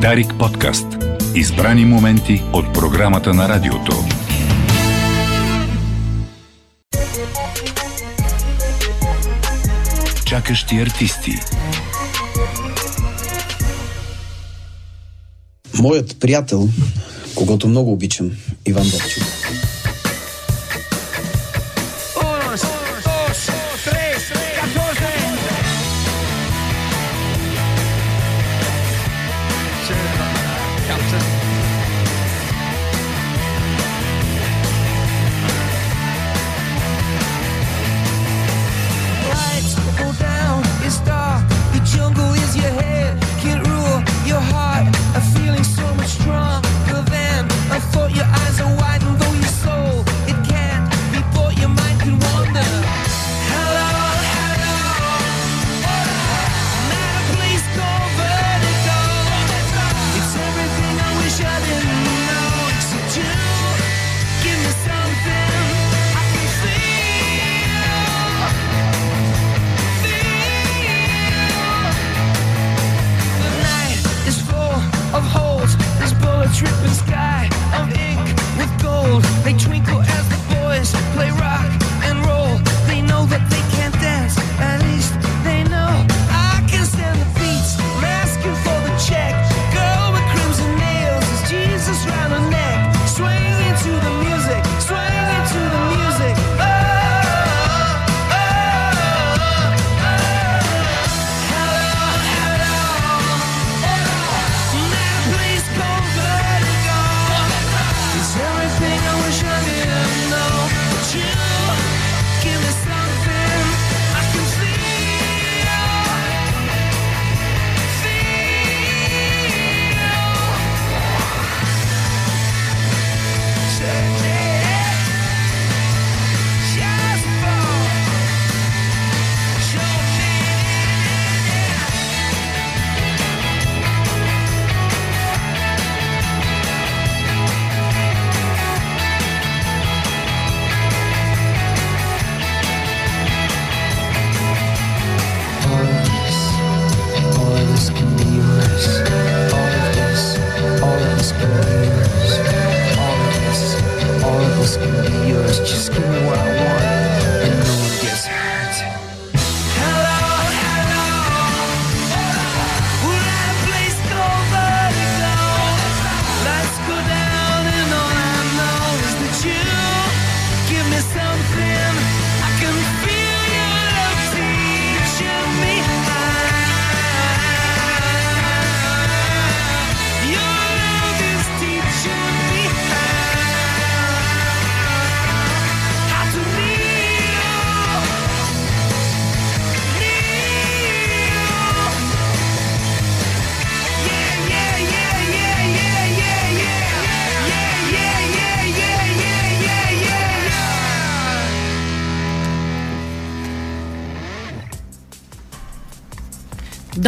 Дарик подкаст. Избрани моменти от програмата на радиото. Чакащи артисти. Моят приятел, когато много обичам, Иван Дърчев.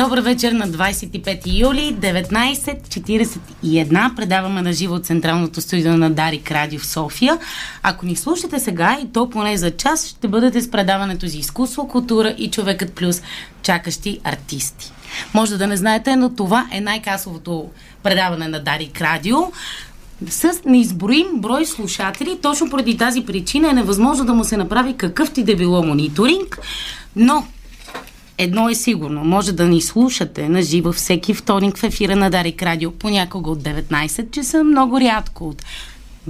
Добър вечер на 25 юли, 19.41. Предаваме на живо от Централното студио на Дарик Радио в София. Ако ни слушате сега и то поне за час, ще бъдете с предаването за изкуство, култура и човекът плюс чакащи артисти. Може да не знаете, но това е най-касовото предаване на Дарик Радио с неизброим брой слушатели. Точно поради тази причина е невъзможно да му се направи какъвто и да било мониторинг, но Едно е сигурно, може да ни слушате на живо всеки вторник в ефира на Дарик Радио, понякога от 19 часа, много рядко от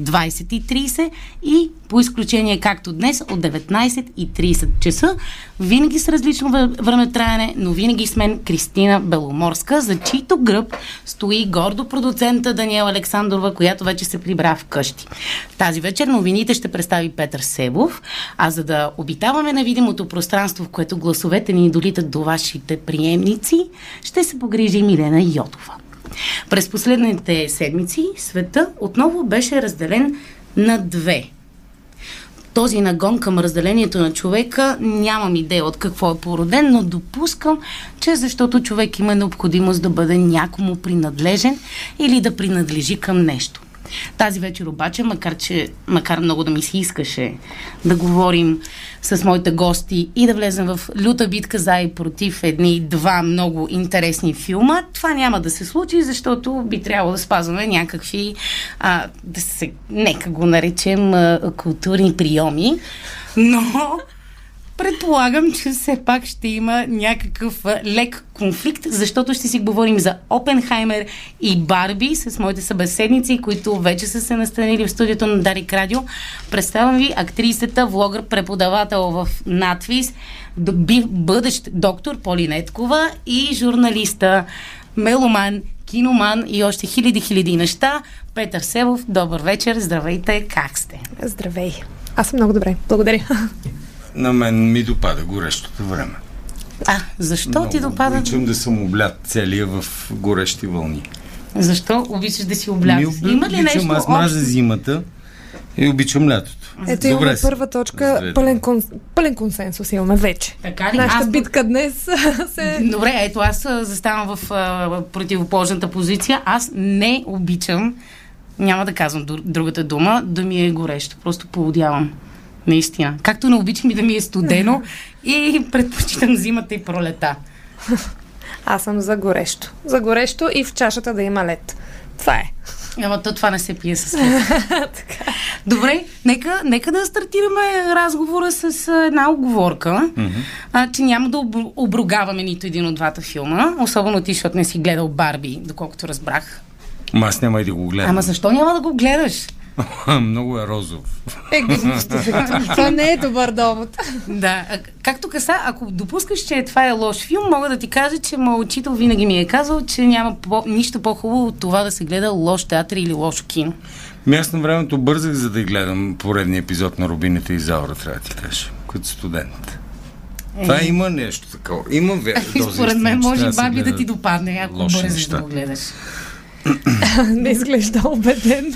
20.30 и по изключение както днес от 19.30 часа, винаги с различно времетраене, но винаги с мен Кристина Беломорска, за чийто гръб стои гордо продуцента Даниел Александрова, която вече се прибра вкъщи. Тази вечер новините ще представи Петър Себов, а за да обитаваме на видимото пространство, в което гласовете ни долитат до вашите приемници, ще се погрижи Милена Йотова. През последните седмици света отново беше разделен на две. Този нагон към разделението на човека нямам идея от какво е породен, но допускам, че защото човек има необходимост да бъде някому принадлежен или да принадлежи към нещо. Тази вечер обаче, макар, че, макар много да ми се искаше да говорим с моите гости и да влезем в люта битка за и против едни два много интересни филма, това няма да се случи, защото би трябвало да спазваме някакви, а, да се, нека го наречем, а, културни приеми. Но Предполагам, че все пак ще има някакъв лек конфликт, защото ще си говорим за Опенхаймер и Барби с моите събеседници, които вече са се настанили в студиото на Дарик Радио. Представям ви актрисата, влогър, преподавател в надвис, бъдещ доктор Полинеткова и журналиста, меломан, киноман и още хиляди-хиляди неща. Петър Севов, добър вечер, здравейте, как сте? Здравей. Аз съм много добре. Благодаря. На мен ми допада горещото време. А, защо Много ти допада? Обичам да съм облят целия в горещи вълни. Защо обичаш да си облят? Ми, Има ли нещо Аз мразя зимата и обичам лятото. Ето имаме Добре, първа точка, пълен, кон, пълен консенсус имаме вече. Така ли? Нашата аз... битка днес се... Добре, ето аз заставам в а, противоположната позиция. Аз не обичам, няма да казвам другата дума, да ми е горещо. Просто поводявам. Наистина. Както не обичам и да ми е студено и предпочитам зимата и пролета. Аз съм за горещо. За горещо и в чашата да има лед. Това е. Ама то това не се пие с лед. Добре, нека, нека да стартираме разговора с една оговорка, mm-hmm. а, че няма да обругаваме нито един от двата филма, особено ти, защото не си гледал Барби, доколкото разбрах. Ама аз няма и да го гледам. Ама защо няма да го гледаш? Много е розов. Е, това не е добър довод. Да, както каса, ако допускаш, че това е лош филм, мога да ти кажа, че моят учител винаги ми е казал, че няма по- нищо по-хубаво от това да се гледа лош театър или лошо кино. Ми аз на времето бързах, за да гледам поредния епизод на Рубините и Заура, трябва да ти кажа, като студент. Е. Това има нещо такова. Има вера. Според мен може баби да ти допадне, ако бързаш да го гледаш. не изглежда убеден.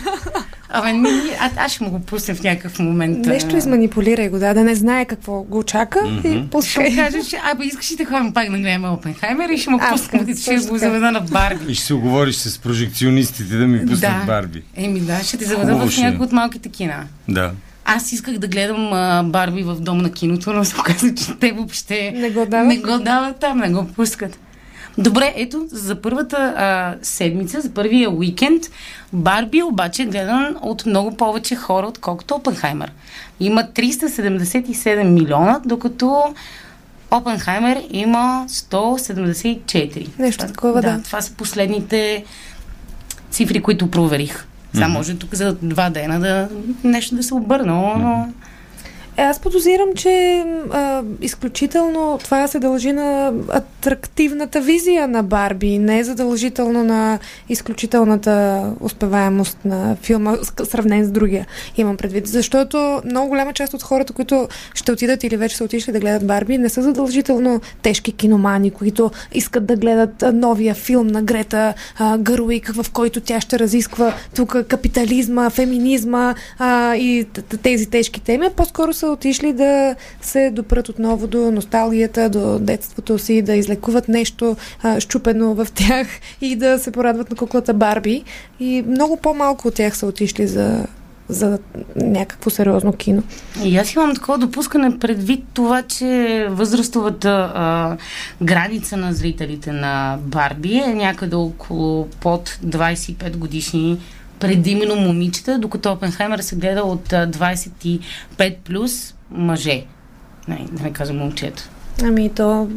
Абе, не, а, аз ще му го пусна в някакъв момент. Нещо изманипулирай го, да, да не знае какво го чака mm-hmm. и пускай. Ще кажа, че абе, искаш ли да ходим пак да гледаме Опенхаймер и ще му пускам, и ще го заведа на Барби. И ще се оговориш с прожекционистите да ми пуснат да. Барби. Еми да, ще ти заведа в някои от малките кина. Да. Аз исках да гледам а, Барби в дом на киното, но се оказа, че те въобще не го дават, не го дават там, не го пускат. Добре, ето, за първата а, седмица, за първия уикенд, Барби обаче е гледан от много повече хора, отколкото Опенхаймер. Има 377 милиона, докато Опенхаймер има 174. Нещо такова, да. да. Това са последните цифри, които проверих. Сега mm-hmm. може тук за два дена да нещо да се обърна, но... Mm-hmm. Е, аз подозирам, че а, изключително това се дължи на атрактивната визия на Барби, не е задължително на изключителната успеваемост на филма, сравнен с другия, имам предвид. Защото много голяма част от хората, които ще отидат или вече са отишли да гледат Барби, не са задължително тежки киномани, които искат да гледат новия филм на Грета Гъруик, в който тя ще разисква тук капитализма, феминизма а, и тези тежки теми. По-скоро са отишли да се допрат отново до носталгията, до детството си, да излекуват нещо а, щупено в тях и да се порадват на куклата Барби. И много по-малко от тях са отишли за за някакво сериозно кино. И аз имам такова допускане предвид това, че възрастовата а, граница на зрителите на Барби е някъде около под 25 годишни предимно момичета, докато Опенхаймер се гледа от 25 плюс мъже. Не, да не кажа момчета. Ами то,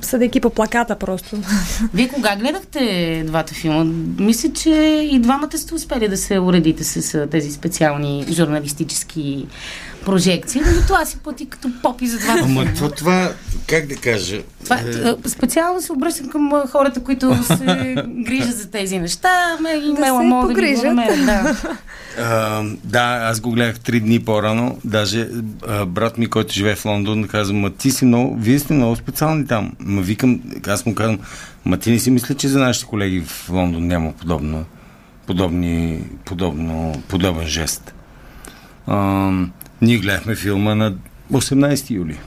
съдейки по плаката просто. Вие кога гледахте двата филма? Мисля, че и двамата сте успели да се уредите с тези специални журналистически прожекции, но това си плати като попи за двата Ама това, това, как да кажа? Това, е... Специално се обръщам към хората, които се грижат за тези неща. Ме имела да мога да ги намерят. Да. Uh, да, аз го гледах три дни по-рано. Даже uh, брат ми, който живее в Лондон, каза, ма ти си много, вие сте много специални там. Ма викам, аз му казвам, ма ти не си мисля, че за нашите колеги в Лондон няма подобно, подобни, подобно, подобен жест. Uh, ние гледахме филма на 18 юли.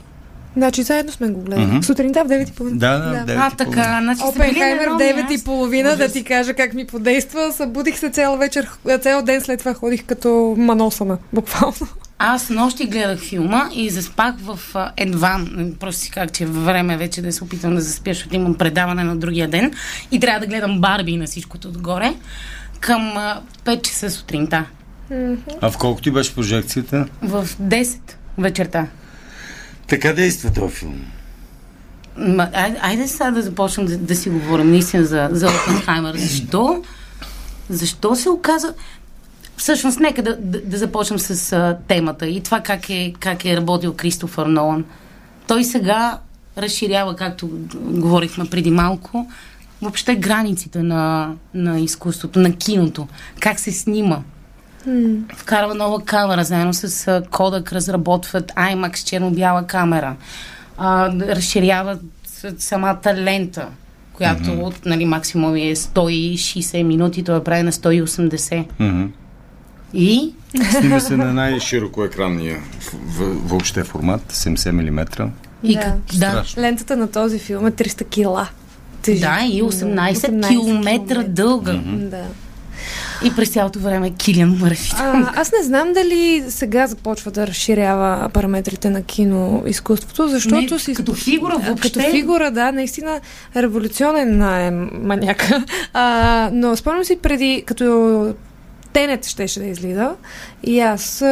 Значи заедно сме го гледали. Мгм. Сутринта в 9.30. Да, да, в А, 9:30. така, значи Опенхаймер в 9 и място. половина, да Ужас. ти кажа как ми подейства. Събудих се цял вечер, цял ден след това ходих като маносана, буквално. Аз нощи гледах филма и заспах в едва. Просто си казах, че е време вече да се опитам да заспя, защото имам предаване на другия ден и трябва да гледам Барби на всичкото отгоре към а, 5 часа сутринта. А в колко ти беше прожекцията? В 10 вечерта. Така действа този филм. Ма, айде, айде сега да започнем да, да си говорим наистина за, за Опенхаймер. Защо? Защо се оказа... Всъщност, нека да, да, да започнем с а, темата и това как е, как е работил Кристофър Нолан. Той сега разширява, както говорихме преди малко, въобще границите на, на изкуството, на киното. Как се снима. Вкарва нова камера, заедно с Kodak разработват IMAX черно-бяла камера. А, разширяват самата лента, която от нали, максимум е 160 минути, той я прави на 180. Мгм. И Снима се на най-широко екранния в, в, въобще формат, 70 мм. И Да. да, Страшно. Лентата на този филм е 300 кила. Тежи. да, и 18, км дълга. Да. И през цялото време Килиан Мърфи. А, аз не знам дали сега започва да разширява параметрите на кино изкуството, защото Не, си... като фигура въобще. Като фигура, да, наистина революционен е маняка. А, но спомням си преди, като Тенет щеше да излиза и аз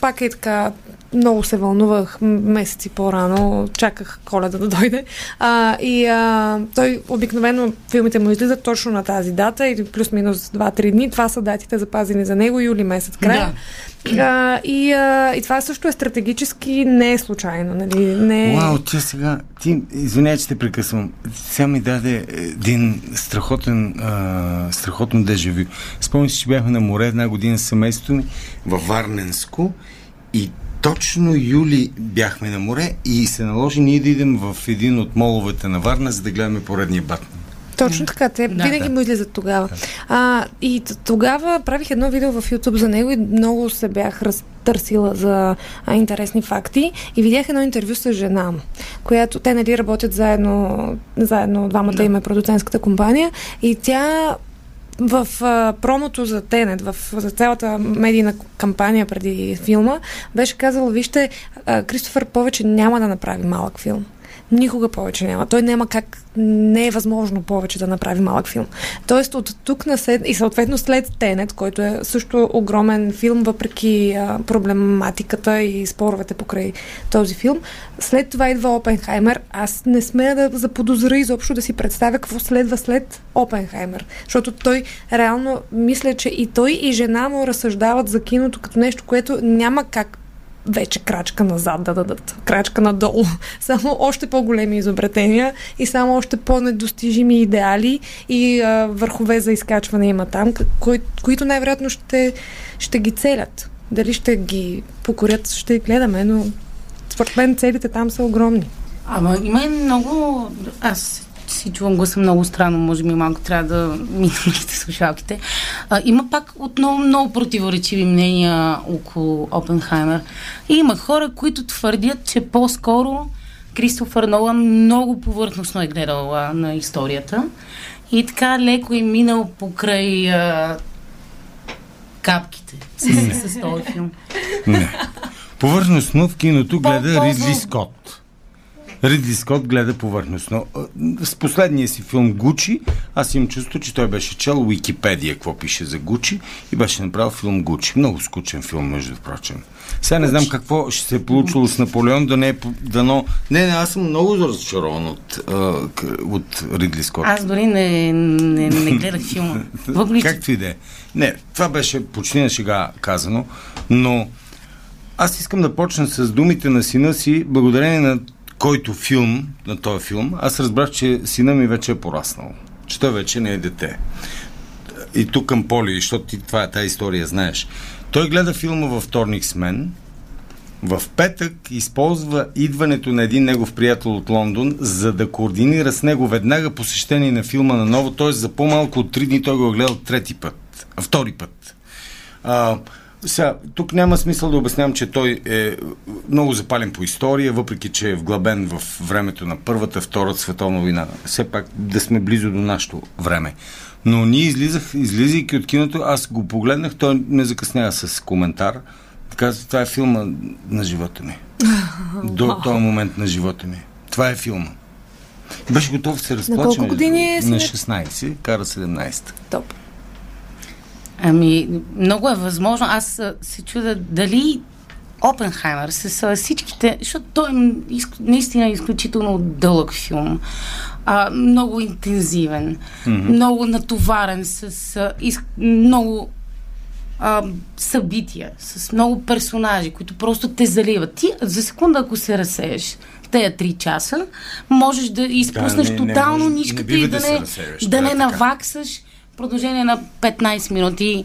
пак е така много се вълнувах месеци по-рано, чаках коледа да дойде. А, и а, той обикновено филмите му излизат точно на тази дата или плюс-минус 2-3 дни. Това са датите запазени за него, юли месец края. А, и, а, и това също е стратегически не е случайно. Нали? Не е... Вау, тя сега, ти, извиняй, че те прекъсвам, сега ми даде един страхотен, а, страхотно дежави. Спомням си, че бяхме на море една година с семейството ми във Варненско и точно юли бяхме на море и се наложи ние да идем в един от моловете на Варна, за да гледаме поредния Батман. Точно така, те Да, винаги да. му излизат тогава. А, и тогава правих едно видео в YouTube за него и много се бях разтърсила за а, интересни факти и видях едно интервю с жена която те нали работят заедно, заедно двамата Да. им е продуцентската компания и тя в а, промото за Тенет, в, за цялата медийна кампания преди филма, беше казала, вижте, а, Кристофър повече няма да направи малък филм. Никога повече няма. Той няма как, не е възможно повече да направи малък филм. Тоест от тук на след, и съответно след Тенет, който е също огромен филм, въпреки а, проблематиката и споровете покрай този филм, след това идва Опенхаймер. Аз не смея да заподозра изобщо да си представя какво следва след Опенхаймер. Защото той реално мисля, че и той и жена му разсъждават за киното като нещо, което няма как вече крачка назад да дадат, крачка надолу. Само още по-големи изобретения и само още по-недостижими идеали и а, върхове за изкачване има там, кои, които най-вероятно ще, ще ги целят. Дали ще ги покорят, ще гледаме, но според мен целите там са огромни. Ама има и много... Аз си чувам гласа много странно, може би малко трябва да малките слушалките. А, има пак отново много противоречиви мнения около Опенхаймер. И има хора, които твърдят, че по-скоро Кристофър Нолан много повърхностно е гледал а, на историята и така леко е минал покрай а, капките с, с, с този филм. Не. Повърхностно в киното гледа Ридли по- Скот. Ридли Скот гледа повърхностно. А, С последния си филм Гучи, аз имам чувство, че той беше чел Уикипедия, какво пише за Гучи и беше направил филм Гучи. Много скучен филм, между прочим. Сега не знам какво ще се е получило с Наполеон, да не е дано... Не, не, аз съм много разочарован от, от Ридли Скот. Аз дори не, не, не гледах филма. Въпреки, Както и да е. Не, това беше почти на шега казано, но аз искам да почна с думите на сина си, благодарение на който филм, на този филм, аз разбрах, че сина ми вече е пораснал. Че той вече не е дете. И тук към Поли, защото ти това е тази история, знаеш. Той гледа филма във вторник с мен, в петък използва идването на един негов приятел от Лондон, за да координира с него веднага посещение на филма на ново, т.е. за по-малко от три дни той го е гледал трети път, втори път. А, Сега, тук няма смисъл да обяснявам, че той е много запален по история, въпреки че е вглъбен в времето на Първата, Втората световна война. Все пак да сме близо до нашето време. Но ние излизах, излизайки от киното, аз го погледнах, той не закъснява с коментар. Така, това е филма на живота ми. До този момент на живота ми. Това е филма. Беше готов да се разплаче. колко години е На синът? 16, кара 17. Топ. Ами, много е възможно. Аз се чуда дали Опенхаймер с всичките, защото той е наистина изключително дълъг филм. А, много интензивен, mm-hmm. много натоварен, с а, из, много а, събития, с много персонажи, които просто те заливат. Ти за секунда, ако се разсееш в тези три часа, можеш да изпуснеш не- не тотално може- нишката не и да да не, да не наваксаш продължение на 15 минути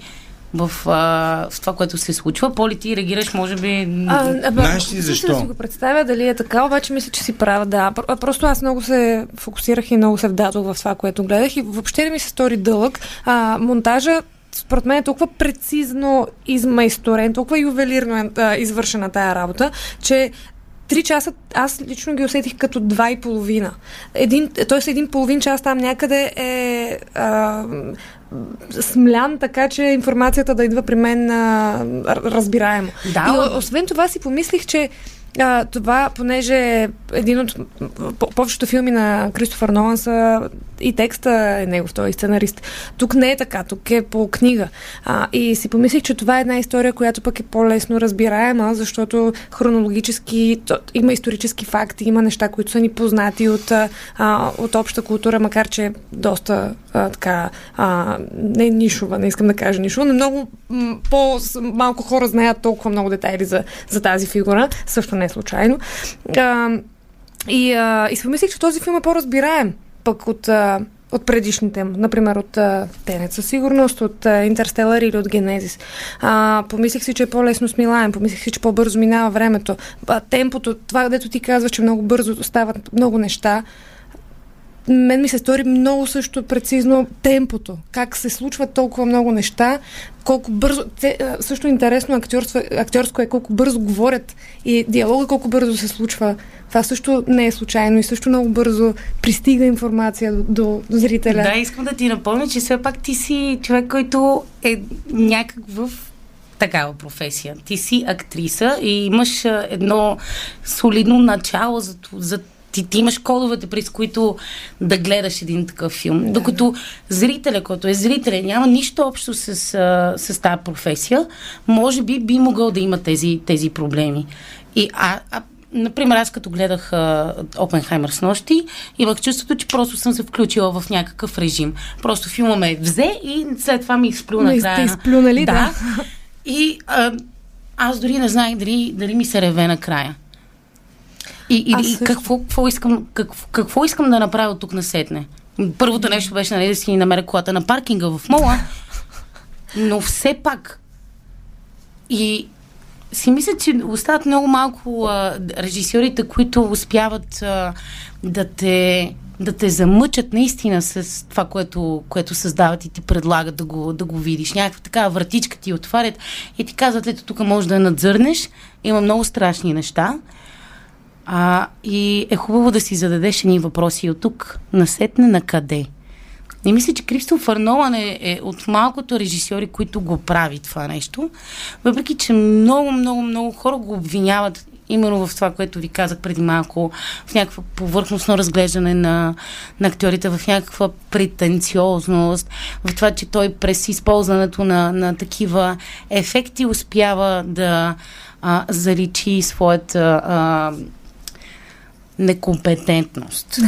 в, а, в това, което се случва. Поли, ти реагираш, може би... А, а, Знаеш ли защо? Да си го представя дали е така, обаче мисля, че си права, да. Просто аз много се фокусирах и много се вдадох в това, което гледах и въобще не ми се стори дълъг. А, монтажа според мен е толкова прецизно измайсторен, толкова ювелирно е а, извършена тая работа, че Три часа аз лично ги усетих като два и половина. Един, т.е. един половин час там някъде е а, смлян, така че информацията да идва при мен а, разбираемо. Да, и освен това си помислих, че а, това, понеже един от по- повечето филми на Кристофър Нолан са и текста е негов, той е сценарист. Тук не е така, тук е по книга. А, и си помислих, че това е една история, която пък е по-лесно разбираема, защото хронологически то, има исторически факти, има неща, които са ни познати от, а, от обща култура, макар че доста а, така, а, не нишова, не искам да кажа нишова, но много по-малко хора знаят толкова много детайли за, за тази фигура, също не е случайно. А, и, а, и си помислих, че този филм е по-разбираем пък от, а, от предишните. Например, от а, Тенет със сигурност, от Интерстелър или от Генезис. А, помислих си, че е по-лесно смилаем, помислих си, че по-бързо минава времето. А, темпото, това, дето ти казваш, че много бързо стават много неща, мен ми се стори много също прецизно темпото. Как се случват толкова много неща, колко бързо... Те, също интересно актьорство, актьорско е колко бързо говорят и диалога колко бързо се случва. Това също не е случайно и също много бързо пристига информация до, до, зрителя. Да, искам да ти напомня, че все пак ти си човек, който е някак в такава професия. Ти си актриса и имаш едно солидно начало за, за ти, ти имаш кодовете, през които да гледаш един такъв филм. Да. Докато зрителя, който е зрителя, няма нищо общо с, с тази професия, може би би могъл да има тези, тези проблеми. И, а, а, например, аз като гледах а, Опенхаймер с нощи, имах чувството, че просто съм се включила в някакъв режим. Просто филма ме взе и след това ми изплю на края. изплюнали, да. И а, аз дори не знаех дали, дали ми се реве на края. И, и, и какво, какво, искам, какво, какво искам да направя от тук насетне? Първото нещо беше нали, да си намеря колата на паркинга в мола, но все пак. И си мисля, че остават много малко а, режисьорите, които успяват а, да те да те замъчат наистина с това, което, което създават и ти предлагат да го, да го видиш. Някаква такава вратичка ти отварят и ти казват, ето тук можеш да надзърнеш. Има много страшни неща. А, и е хубаво да си зададеш едни въпроси от тук насетне на къде. Не мисля, че Кристофър Нолан е, е от малкото режисьори, които го прави това нещо. Въпреки, че много, много, много хора го обвиняват именно в това, което ви казах преди малко, в някаква повърхностно разглеждане на, на актьорите, в някаква претенциозност, в това, че той през използването на, на такива ефекти успява да а, заличи своята а, некомпетентност.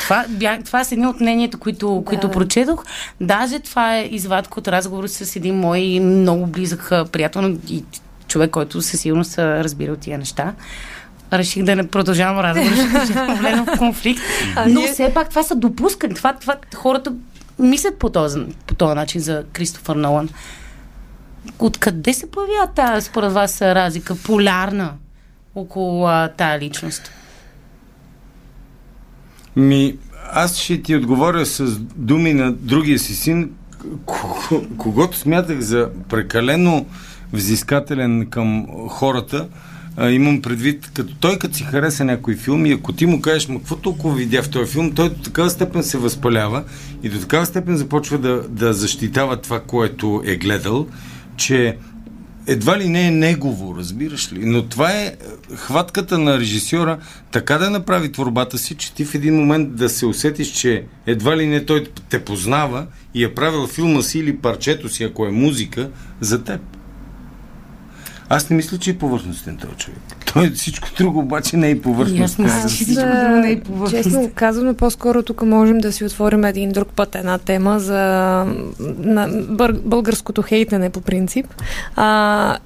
Това, бя, това са едни от мненията, които, да. които прочетох. Даже това е извадка от разговор с един мой много близък приятел и човек, който със сигурност разбира от тия неща. Реших да не продължавам разговор, защото ще в конфликт. Но все пак това са допускани. Това, това хората мислят по този, по този начин за Кристофър Нолан. Откъде се появява тази, според вас, разлика, полярна около а, тая личност? Ми, аз ще ти отговоря с думи на другия си син, когото смятах за прекалено взискателен към хората, а, имам предвид, като той като си хареса някой филм и ако ти му кажеш, ма какво толкова видя в този филм, той до такава степен се възпалява и до такава степен започва да, да защитава това, което е гледал, че едва ли не е негово, разбираш ли? Но това е е, хватката на режисьора така да направи творбата си, че ти в един момент да се усетиш, че едва ли не той те познава и е правил филма си или парчето си, ако е музика, за теб. Аз не мисля, че е повърхностен този човек. Той всичко друго обаче не е И аз повърхностен. мисля, че всичко друго не е повърхностно. Честно казано, по-скоро тук можем да си отворим един друг път една тема за на българското хейтене по принцип. А,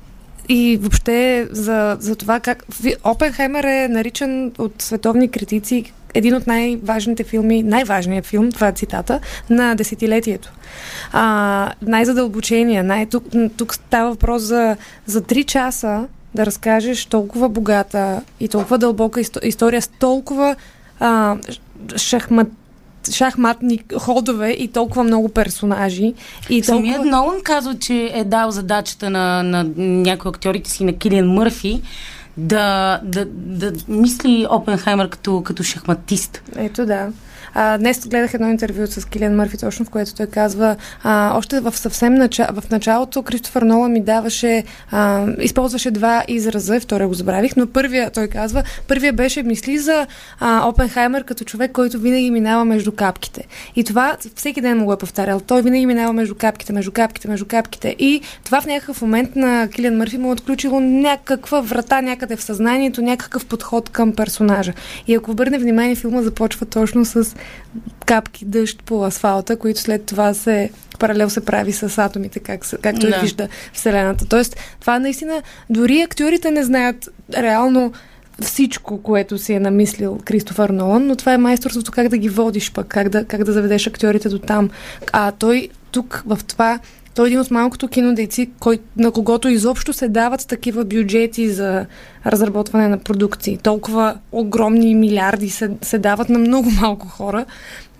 и въобще за, за това как... Опенхаймер е наричан от световни критици един от най-важните филми, най-важният филм, това е цитата, на десетилетието. А, най-задълбочения, най- тук, тук става въпрос за, за 3 часа да разкажеш толкова богата и толкова дълбока исто- история с толкова а, шахмат шахматни ходове и толкова много персонажи. И Самият толкова... Нолан казва, че е дал задачата на, на някои актьорите си, на Килиан Мърфи, да, да, да мисли Опенхаймер като, като шахматист. Ето да. А, днес гледах едно интервю с Килиан Мърфи, точно в което той казва, а, още в съвсем нача... в началото Кристофър Нола ми даваше, а, използваше два израза, втория го забравих, но първия, той казва, първия беше мисли за а, Опенхаймер като човек, който винаги минава между капките. И това всеки ден му го е повтарял. Той винаги минава между капките, между капките, между капките. И това в някакъв момент на Килиан Мърфи му е отключило някаква врата някъде в съзнанието, някакъв подход към персонажа. И ако обърне внимание, филма започва точно с капки дъжд по асфалта, които след това се паралел се прави с атомите, как, както. Да. вижда Вселената. Тоест, това наистина, дори актьорите не знаят реално всичко, което си е намислил Кристофър Нолан, но това е майсторството как да ги водиш пък, как да, как да заведеш актьорите до там. А той тук в това той е един от малкото кинодейци, кой, на когото изобщо се дават такива бюджети за разработване на продукции. Толкова огромни милиарди се, се дават на много малко хора.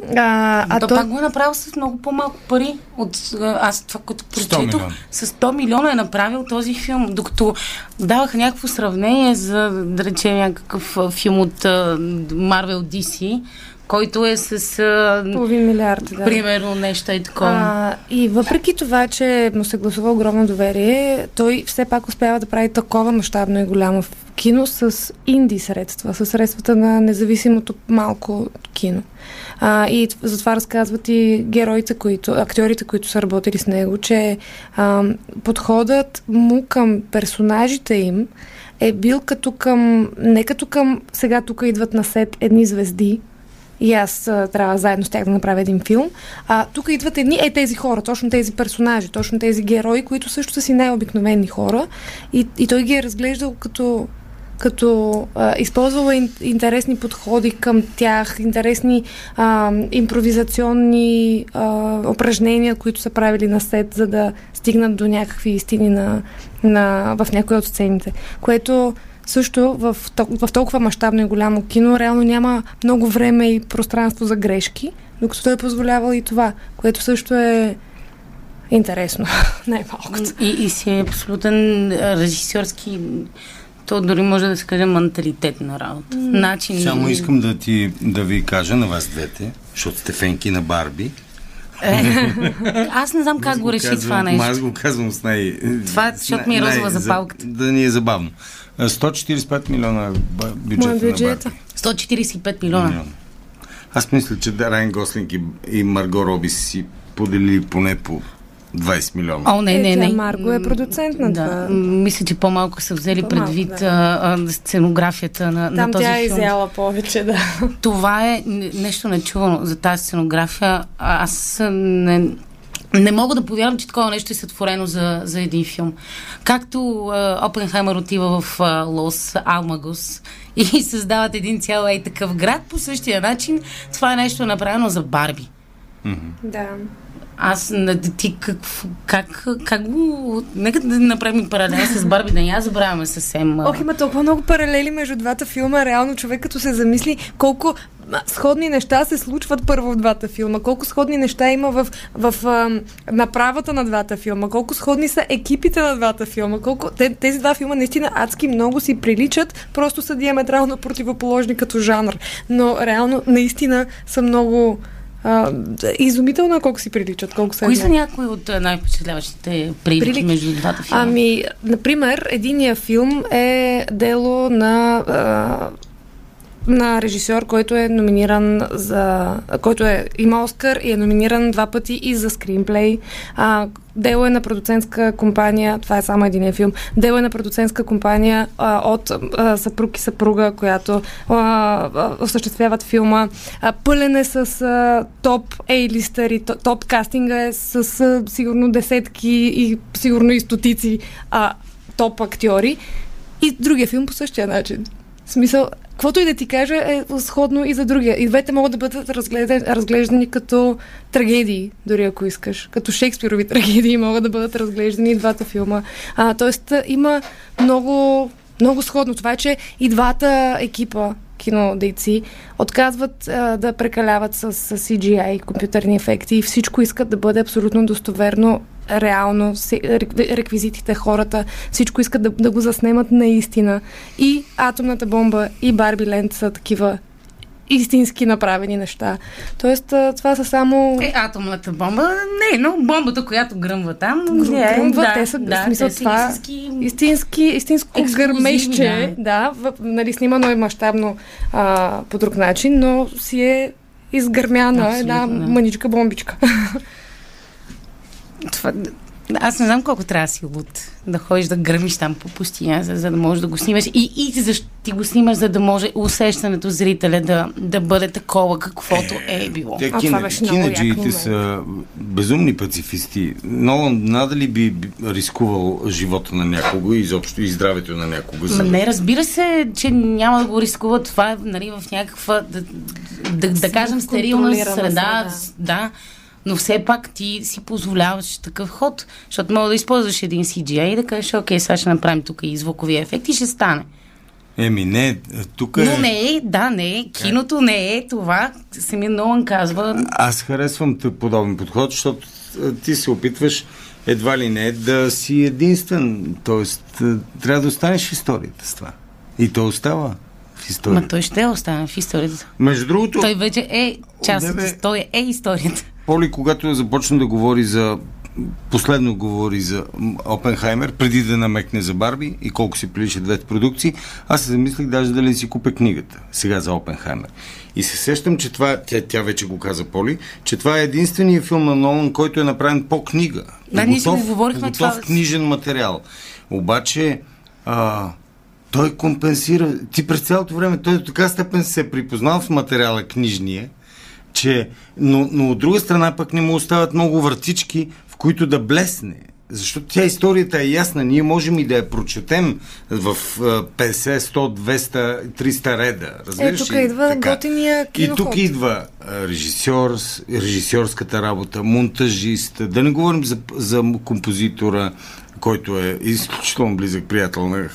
А, А а То той... пак го е направил с много по-малко пари. От, аз това, което 100 прочетох, с 100 милиона е направил този филм. Докато даваха някакво сравнение за, да речем, някакъв филм от Marvel DC, който е с а, Половин милиард, да. примерно нещо и такова. А, и въпреки това, че му се гласува огромно доверие, той все пак успява да прави такова мащабно и голямо кино с инди средства, с средствата на независимото малко кино. А, и затова разказват и героите, които, актьорите, които са работили с него, че а, подходът му към персонажите им е бил като към, не като към сега тук идват на сет едни звезди, и аз а, трябва заедно с тях да направя един филм. А тук идват едни, е тези хора, точно тези персонажи, точно тези герои, които също са си най-обикновени хора. И, и той ги е разглеждал като като а, използвала ин, интересни подходи към тях, интересни а, импровизационни а, упражнения, които са правили на сет, за да стигнат до някакви истини на, на, в някои от сцените. Което също в, в толкова мащабно и голямо кино реално няма много време и пространство за грешки, докато той е позволявал и това, което също е интересно, най-малкото. И, и си е абсолютен режисьорски то дори може да се каже менталитет на работа. Начин. Само искам да ти да ви кажа на вас двете, защото сте фенки на Барби. Аз не знам как го реши казвам, това нещо. Аз го казвам с най... Това е, защото ми е най- розова за- запалката. Да ни е забавно. А, 145 милиона е бюджета на Барби. 145 милиона. Милиона. Аз мисля, че Райан Гослинг и, и Марго Роби си поделили поне по 20 милиона. О, не, Е, не, тя не. Марго е продуцент на да. това. Мисля, че по-малко са взели По-малко, предвид да. а, а, сценографията на, на Там този тя е филм. изяла повече, да. Това е нещо нечувано за тази сценография. А- Аз не, не мога да повярвам, че такова нещо е сътворено за, за един филм. Както а, Опенхаймер отива в а, Лос Алмагос и създават един цял ей такъв град, по същия начин това е нещо направено за Барби. Да. Аз ти как, как, как го... Нека да направим паралел с Барби, да я забравяме съвсем. Ох, има толкова много паралели между двата филма. Реално човек като се замисли колко сходни неща се случват първо в двата филма, колко сходни неща има в, в а, направата на двата филма, колко сходни са екипите на двата филма, колко те, тези два филма наистина адски много си приличат, просто са диаметрално противоположни като жанр. Но реално наистина са много а, изумително е колко си приличат, колко са Кои са някои от най-впечатляващите прилики Прилики? между двата филма? Ами, например, единия филм е дело на а, на режисьор, който е номиниран за... който е има Оскар и е номиниран два пъти и за скринплей. А, дело е на продуцентска компания, това е само един филм, дело е на продуцентска компания а, от а, съпруг и съпруга, която а, а, осъществяват филма. А, пълен е с а, топ ейлистъри, то- топ кастинга е с а, сигурно десетки и сигурно и стотици а, топ актьори. И другия филм по същия начин. В смисъл, каквото и да ти кажа е сходно и за другия. И двете могат да бъдат разглеждани като трагедии, дори ако искаш. Като Шекспирови трагедии могат да бъдат разглеждани и двата филма. А, тоест има много, много сходно. Това е, че и двата екипа кинодейци отказват а, да прекаляват с, с CGI, компютърни ефекти и всичко искат да бъде абсолютно достоверно, реално, реквизитите, хората, всичко искат да, да го заснемат наистина. И атомната бомба, и Барби Ленд са такива истински направени неща. Тоест, това са само... Е, атомната бомба, не, но бомбата, която гръмва там, не, гръмва, да, те са, да, в смисъл те са това, истински... истински, истинско гърмещче, да, в, нали, снимано е мащабно а, по друг начин, но си е изгърмяна Абсолютно, една да. мъничка бомбичка. Това, аз не знам колко трябва да си луд да ходиш да гърмиш там по пустиня, за, за да можеш да го снимаш. И, и защо ти го снимаш, за да може усещането зрителя да, да бъде такова, каквото е било. Те як кинаджиите момент. са безумни пацифисти. Нолан надали би би рискувал живота на някого и изобщо и здравето на някого. За... не, разбира се, че няма да го рискува това нали, в някаква, да, да, да кажем, стерилна среда. среда. Да, но все пак ти си позволяваш такъв ход, защото мога да използваш един CGI и да кажеш, окей, сега ще направим тук и звуковия ефект и ще стане. Еми не, тук е... Но не е, да, не е, киното не е това. Самия Нолан казва, Аз харесвам подобен подход, защото ти се опитваш едва ли не да си единствен. Тоест, трябва да останеш в историята с това. И то остава в историята. ма той ще остане в историята. Между другото, Той вече е част от история, е историята. Поли, когато започна да говори за последно говори за Опенхаймер, преди да намекне за Барби и колко си приличат двете продукции, аз се замислих даже дали си купя книгата сега за Опенхаймер. И се сещам, че това, тя, тя вече го каза Поли, че това е единственият филм на Нолан, който е направен по книга. Да, ние готов- говорихме готов това. книжен материал. Обаче, а, той компенсира. Ти през цялото време, той до така степен се е припознал в материала книжния, че, но, но от друга страна пък не му остават много вратички, в които да блесне. Защото тя историята е ясна. Ние можем и да я прочетем в а, 50, 100, 200, 300 реда. Разбираш Е, тук идва Така. готиния И киноход. тук идва а, режисьор, режисьорската работа, монтажист, да не говорим за, за композитора, който е изключително близък приятел на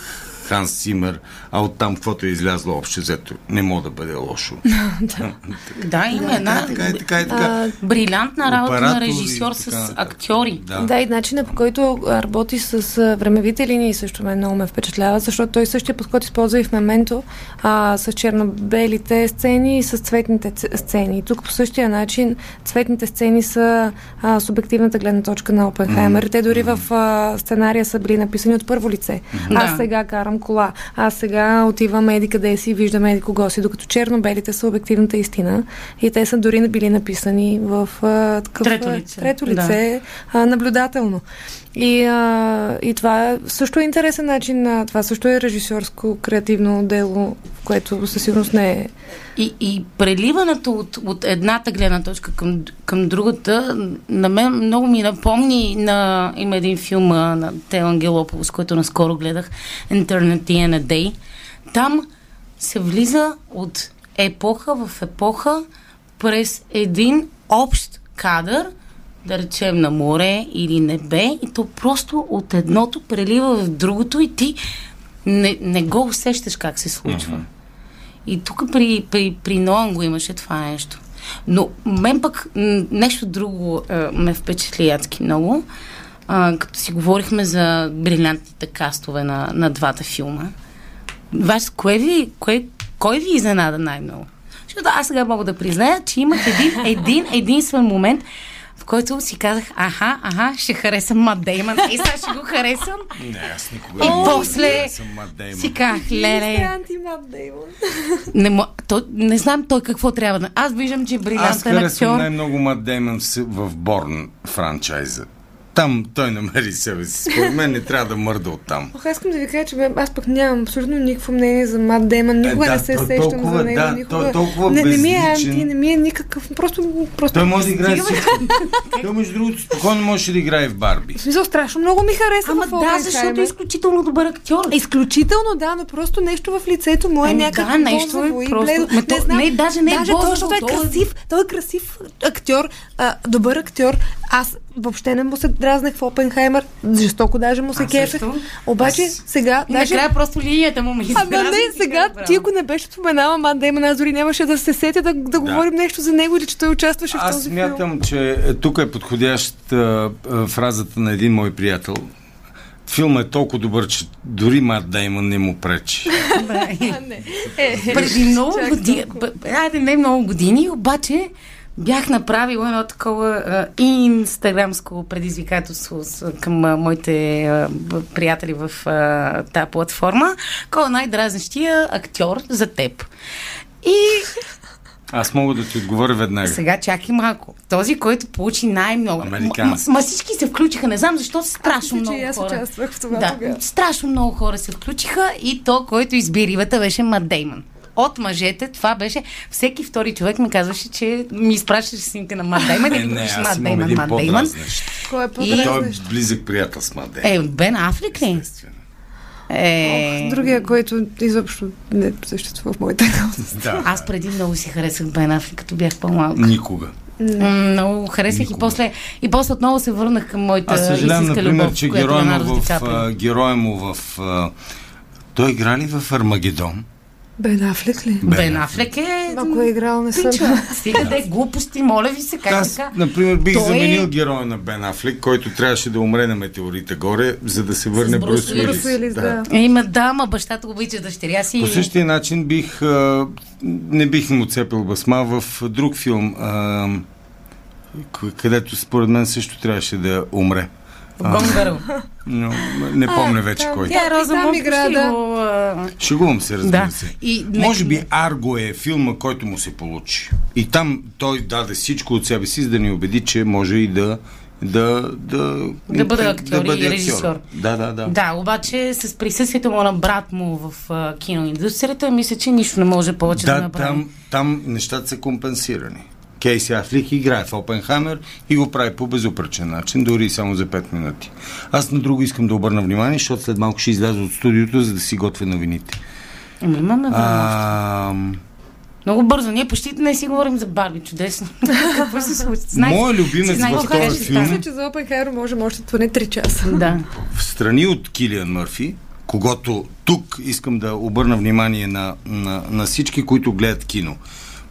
Ханс Симер, а оттам каквото е излязло общо взето, не мога да бъде лошо. Да, има една Така е, така е, така. брилянтна работа на режисьор с актьори. Да. И начина по който работи с времевите линии също ме много ме впечатлява, защото той същия подход използва и в Мементо а, с черно-белите сцени и с цветните сцени. И тук по същия начин цветните сцени са а, субективната гледна точка на Опенхаймер. Те дори в а, сценария са били написани от първо лице. Аз сега карам кола, аз сега отивам еди къде си, виждам еди кого си, докато черно-белите са обективната истина и те са дори били написани в а, такъв, Трето а, лице. трето Да. лице а, наблюдателно. И, а, и това също е интересен начин, на, това също е режисьорско креативно дело, което със сигурност не е. И, и преливането от, от едната гледна точка към, към другата, на мен много ми напомни на... Има един филм на Тел Ангелополос, който наскоро гледах, Eternity and Day. Там се влиза от епоха в епоха през един общ кадър, да речем на море или небе, и то просто от едното прелива в другото и ти не, не го усещаш как се случва. И тук при, при, при Нолан го имаше това нещо. Но мен пък нещо друго а, ме впечатли адски много. А, като си говорихме за брилянтните кастове на, на двата филма. Ваш, кое ви, кое, кой ви изненада най-много? Защото аз сега мога да призная, че имах един, един единствен момент, в който си казах, аха, аха, ще харесам Мат Дейман. И сега ще го харесам. Не, аз никога И не после Деймон. си казах, леле, не, той, не знам той какво трябва да... Аз виждам, че е Аз брилянтен харесвам актьор. най-много Мат Деймон в, в Борн франчайза. Там той намери себе си. Според мен не трябва да мърда от там. Ох, аз искам да ви кажа, че бе, аз пък нямам абсолютно никакво мнение за Мат Деймон. Никога Е, да, не се сещам толкова- за него. да, никога... той е толкова не, не ми е анти, не ми е никакъв. Просто, просто Той може да играе всичко. Той, между другото, спокойно може да играе в Барби. В смисъл, страшно много ми хареса Ама да, защото е изключително добър актьор. Изключително, да, но просто нещо в лицето му е Ами някакво да, нещо е просто- не, даже не е даже той, защото е е- красив, той е красив актьор, добър актьор. Аз въобще не му се дразнах в Опенхаймер, жестоко даже му се Аз кефех. Обаче Аз- сега, И даже... накрая просто линията му ме Ама не, сега ти ако не беше споменала Мат Деймон, аз дори нямаше да се сетя да, да, говорим нещо за него или че той участваше в Аз този филм. смятам, че е, тук е подходяща а, фразата на един мой приятел. Филмът е толкова добър, че дори Мат Деймон не му пречи. Е, Преди много години, айде не много години, обаче бях направила едно такова а, инстаграмско предизвикателство с, към а, моите а, приятели в а, тази платформа. Кой е най-дразнещия актьор за теб? И Аз мога да ти отговоря веднага. сега чакай малко. Този, който получи най-много. Американски. Ма, всички се включиха, не знам защо страшно че много аз хора. участвах в това да, тогава. страшно много хора се включиха и то, който изби рибата, беше Мат Деймон. От мъжете това беше... Всеки втори човек ми казваше, че ми изпращаше снимка на Мат Деймон Е, и ми не, беше аз Мат един Мат по-дразнещ. Кой е И- Той е близък приятел с Мат Деймон. Е, Бен Афлик ли? Естествено. Е... Другия, който изобщо не съществува в моите глава. Да. Аз преди много си харесах Бен Афлик, като бях по-малка. Никога. Много харесах и после, и после отново се върнах към моята Аз съжалявам, например, любов, че героя му, в, героя му в... Той игра ли в Армагедон? Бен Афлек ли? Бен Афлек е... Ако е играл, не съм. Стига да е глупости, моля ви се, как Аз, така? например, бих Той е- заменил героя на Бен Афлек, който трябваше да умре на метеорита горе, за да се върне Брус Уилис. Брус Уилис, да. Има да, ама бащата обича дъщеря си. По същия начин бих... А, не бих му цепил басма в друг филм, а, където според мен също трябваше да умре. Гонгърл. Но не помня вече кой. Тя е Роза там Монт, игра, ще да. го, а, Шегувам се, разбира Да. се. И Може би Арго е филма, който му се получи. И там той даде всичко от себе си, за да ни убеди, че може и да да, да, Да бъде актьор и бъде режисьор. Да, да, да. Да, обаче с присъствието му на брат му в а, киноиндустрията, мисля, че нищо не може повече да, Да, направи. там, там нещата са компенсирани. Кейси Афлик играе в Опенхаймер и го прави по безупречен начин, дори и само за 5 минути. Аз на друго искам да обърна внимание, защото след малко ще изляза от студиото, за да си готвя новините. Ами имаме време. А, Много бързо. Ние почти не си говорим за Барби. Чудесно. Какво се случи? Знаеш- Моя любимец знаеш в този ще филм-. Мисля, че за Опенхайер може, може поне 3 часа. Да. в страни от Килиан Мърфи, когато тук искам да обърна внимание на, на, на всички, които гледат кино.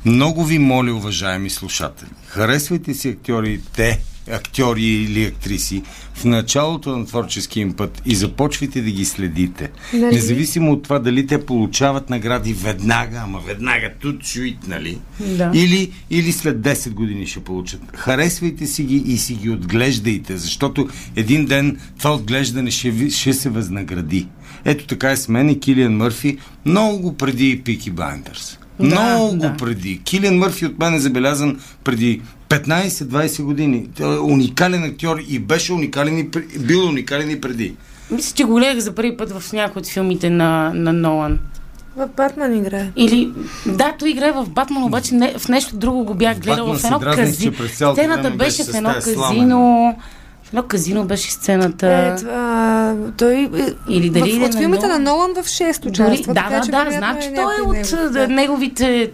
Много ви моля, уважаеми слушатели, харесвайте си актьорите, актьори или актриси в началото на творческия им път и започвайте да ги следите. Нали? Независимо от това дали те получават награди веднага, ама веднага тут чуит, нали? Да. Или, или след 10 години ще получат. Харесвайте си ги и си ги отглеждайте, защото един ден това отглеждане ще, ще се възнагради. Ето така е с мен и Килиан Мърфи много преди Пики Блайндърс. Да, много да. преди. Килиан Мърфи от мен е забелязан преди 15-20 години. Той е уникален актьор и беше уникален и, бил уникален и преди. Мисля, че го гледах за първи път в някои от филмите на, на Нолан. В Батман играе. Или, да, той играе в Батман, обаче не, в нещо друго го бях В гледала. Батман В едно казино. Сцената беше в едно казино. В едно казино беше сцената. Е, това, той е- Или дали в, от на филмите на Нолан? В 6 Дори, участва. да, така да, че да, знам, че той е от негов, да. неговите...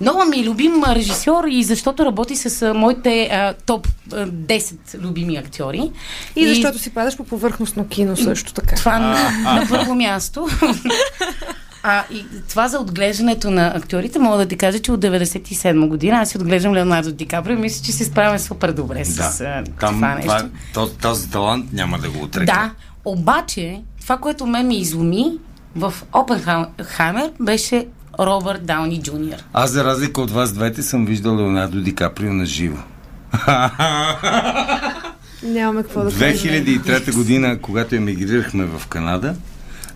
Много ми е любим режисьор и защото работи с а, моите а, топ а, 10 любими актьори. И защото си падаш по повърхностно кино също така. Това на, на първо място. А и това за отглеждането на актьорите, мога да ти кажа, че от 97 година аз си отглеждам Леонардо Ди Каприо и мисля, че се справя супер добре с Да, а, там това нещо. това, то- този талант няма да го отрека. Да, обаче това, което мен ми изуми в Опенхаймер беше Робърт Дауни Джуниор. Аз, за разлика от вас двете, съм виждал Леонардо Ди Каприо на живо. Нямаме какво да кажем. 2003 година, когато емигрирахме в Канада,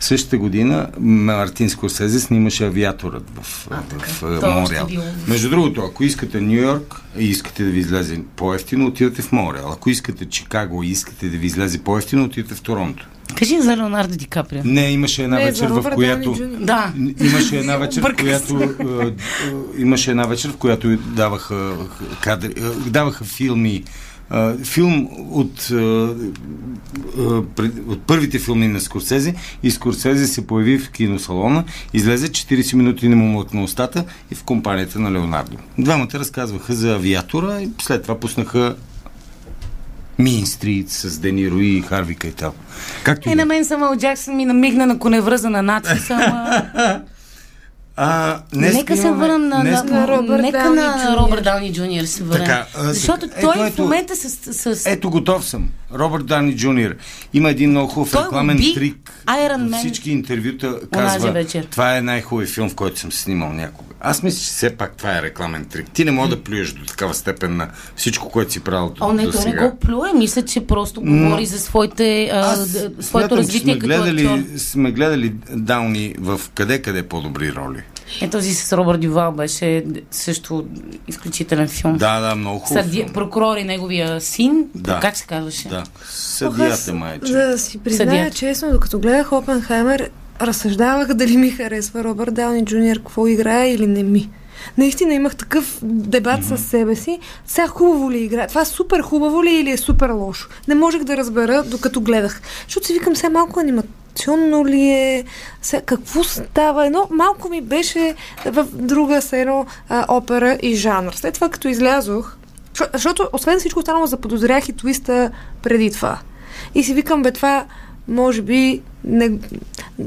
същата година Мартин Скорсезе снимаше авиаторът в, в, в Той Монреал. бил в- Между другото, ако искате Нью Йорк и искате да ви излезе по-ефтино, отивате в Монреал. Ако искате Чикаго и искате да ви излезе по-ефтино, отивате в Торонто. Кажи за Леонардо Ди Каприо. Не, имаше една Не, вечер, в която... Да. Имаше една вечер, в която е, е, имаше една вечер, в която даваха кадри, е, даваха филми е, филм от, е, е, пред- от първите филми на Скорсезе и Скорсезе се появи в киносалона, излезе 40 минути не му млъкна устата и в компанията на Леонардо. Двамата разказваха за авиатора и след това пуснаха Мин Стрит с Дени Руи и Харви Кайтал. Както и Е, да на е. мен Самуел Джаксън ми намигна на коневръза на наци, ама... А, днес Нека се върнем на, днес- на, на Робърт нека Дауни на. Робърт Дауни Джуниор се върнем. Така, а, Защото така, той ето, в ето. момента с... с, с Ето готов съм. Робърт Дани Джуниор. Има един много хубав Той рекламен уби трик. Iron Man всички интервюта казва, това е най-хубавият филм, в който съм снимал някога. Аз мисля, че все пак това е рекламен трик. Ти не мога да плюеш до такава степен на всичко, което си правил до, О, не, до той не сега. го плюе. Мисля, че просто говори за своите, а, своето смятам, развитие сме като гледали, актьор. сме гледали Дауни в къде-къде по-добри роли. Е, този с Робърт Дювал беше също изключителен филм. Да, да, много хубав Съди... филм. Прокурор и неговия син. Да. Как се казваше? Да. Съдията майче. Да си призная Съдията. честно, докато гледах Опенхаймер, разсъждавах дали ми харесва Робърт Дауни Джуниор, какво играе или не ми. Наистина имах такъв дебат mm-hmm. с себе си. Сега хубаво ли играе? Това супер хубаво ли е или е супер лошо? Не можех да разбера, докато гледах. Защото си викам, сега малко анимационно ли е? Сега какво става? Едно малко ми беше в друга сено а, опера и жанр. След това, като излязох, защо- защото освен всичко останало заподозрях и твиста преди това. И си викам, бе, това може би, не,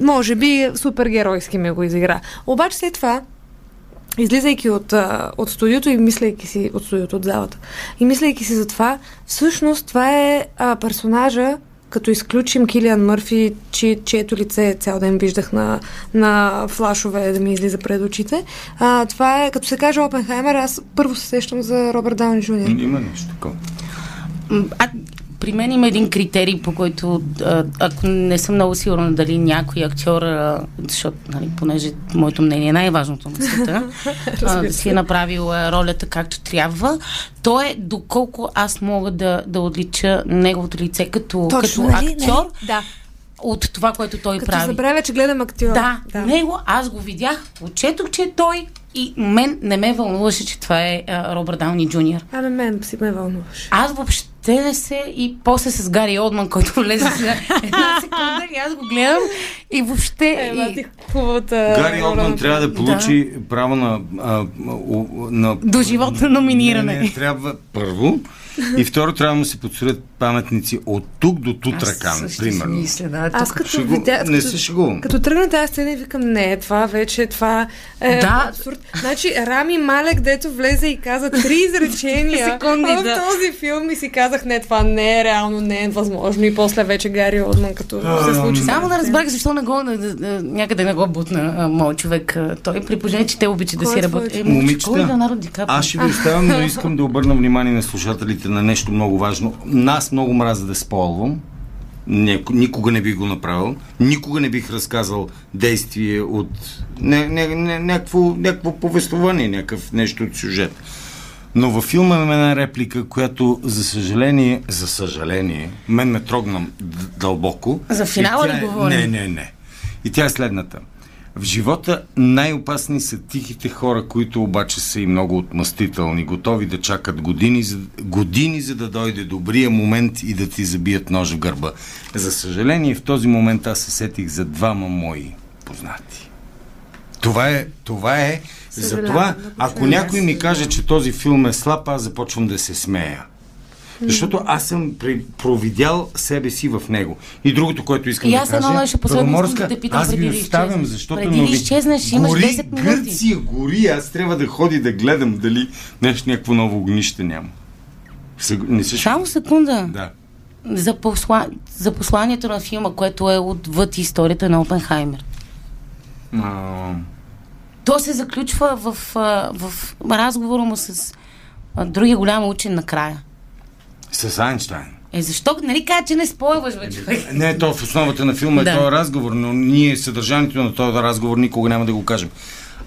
може би супергеройски ме го изигра. Обаче след това, излизайки от, от студиото и мислейки си, от студиото, от залата, и мислейки си за това, всъщност това е а, персонажа, като изключим Килиан Мърфи, чи, чието лице цял ден виждах на, на флашове да ми излиза пред очите. А, това е, като се каже Опенхаймер, аз първо се сещам за Робърт Дауни Джуниор. Има нещо такова. А, при мен има един критерий, по който, а, ако не съм много сигурна дали някой актьор, а, защото, нали, понеже моето мнение е най-важното на света, а, си е направил ролята както трябва, то е доколко аз мога да, да отлича неговото лице като, като нали? актьор Нали? Да. от това, което той Като прави. забравя, че гледам актьор. Да, да, него аз го видях, отчетох, че е той и мен не ме вълнуваше, че това е а, Робърт Дауни Джуниор. Ами мен си ме вълнуваше. Аз въобще не се и после с Гари Олдман, който влезе за една секунда и аз го гледам и въобще... Ема и... хубавата... Гари Олдман трябва да получи право на, а, на... Доживотно номиниране. Не, не, трябва първо. И второ, трябва да му се подсурят паметници от тук до Тутракан, примерно. Мисля, да, Аз като Шегу... видя... Не като- се шегувам. Като тръгна тази сцена и викам, не, това вече, това е Да. абсурд. Значи Рами Малек, дето влезе и каза три изречения Секунди, в да. този филм и си казах, не, това не е реално, не е възможно. И после вече Гари Олдман, като се случи. Само да разбрах защо не го, някъде не го бутна а, моят човек. а, Той при положение, че те обичат да Кой си е работят. Е, е Момичета, Каприо? аз ще ви оставям, но искам да обърна внимание на слушателите на нещо много важно. Нас много мраза да сполвам. Не, никога не бих го направил. Никога не бих разказал действие от не, не, не, някакво, някакво повествование, някакъв нещо от сюжет. Но във филма има една реплика, която, за съжаление, за съжаление, мен ме трогна дълбоко. За финала ли е- говорим? Не, не, не. И тя е следната. В живота най-опасни са тихите хора, които обаче са и много отмъстителни, готови да чакат години за, години, за да дойде добрия момент и да ти забият нож в гърба. За съжаление, в този момент аз се сетих за двама мои познати. Това е, това е, Съжалявам, това, много ако някой ми каже, че този филм е слаб, аз започвам да се смея. Защото аз съм провидял себе си в него. И другото, което искам И да аз кажа... едно нещо последно искам да те питам аз преди ви оставям, защото Преди нови- изчезнеш, имаш гори, 10 минути. Гърция гори, аз трябва да ходи да гледам дали нещо някакво ново огнище няма. Не се Само секунда. Да. За, посла... за посланието на филма, което е отвъд историята на Опенхаймер. А, То се заключва в, в разговора му с другия голям учен накрая. С Айнштайн. Е, защо? Нали кажа, че не спойваш, бе, човек? Не, то в основата на филма е Да. този разговор, но ние съдържанието на този разговор никога няма да го кажем.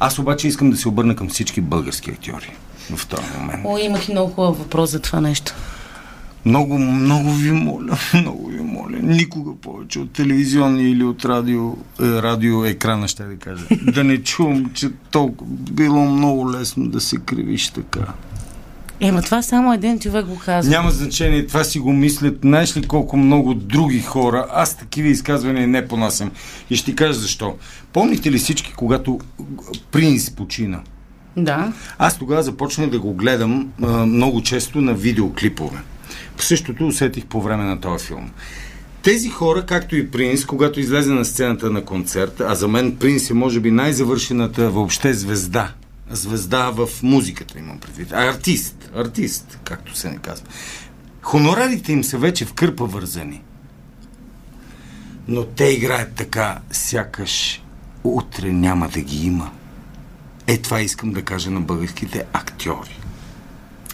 Аз обаче искам да се обърна към всички български актьори в този момент. О, имах и много хубав въпрос за това нещо. Много, много ви моля, много ви моля, никога повече от телевизионния или от радио, е, радио екрана, ще да кажа, да не чувам, че толкова било много лесно да се кривиш така. Ема това само един човек го казва. Няма значение, това си го мислят, знаеш ли колко много други хора, аз такива изказвания не понасям. И ще ти кажа защо. Помните ли всички, когато принц почина? Да. Аз тогава започнах да го гледам а, много често на видеоклипове. Същото усетих по време на този филм. Тези хора, както и Принц, когато излезе на сцената на концерт, а за мен Принц е може би най-завършената въобще звезда. Звезда в музиката имам предвид. А артист. Артист, както се не казва. Хонорарите им са вече в кърпа вързани. Но те играят така, сякаш утре няма да ги има. Е, това искам да кажа на българските актьори.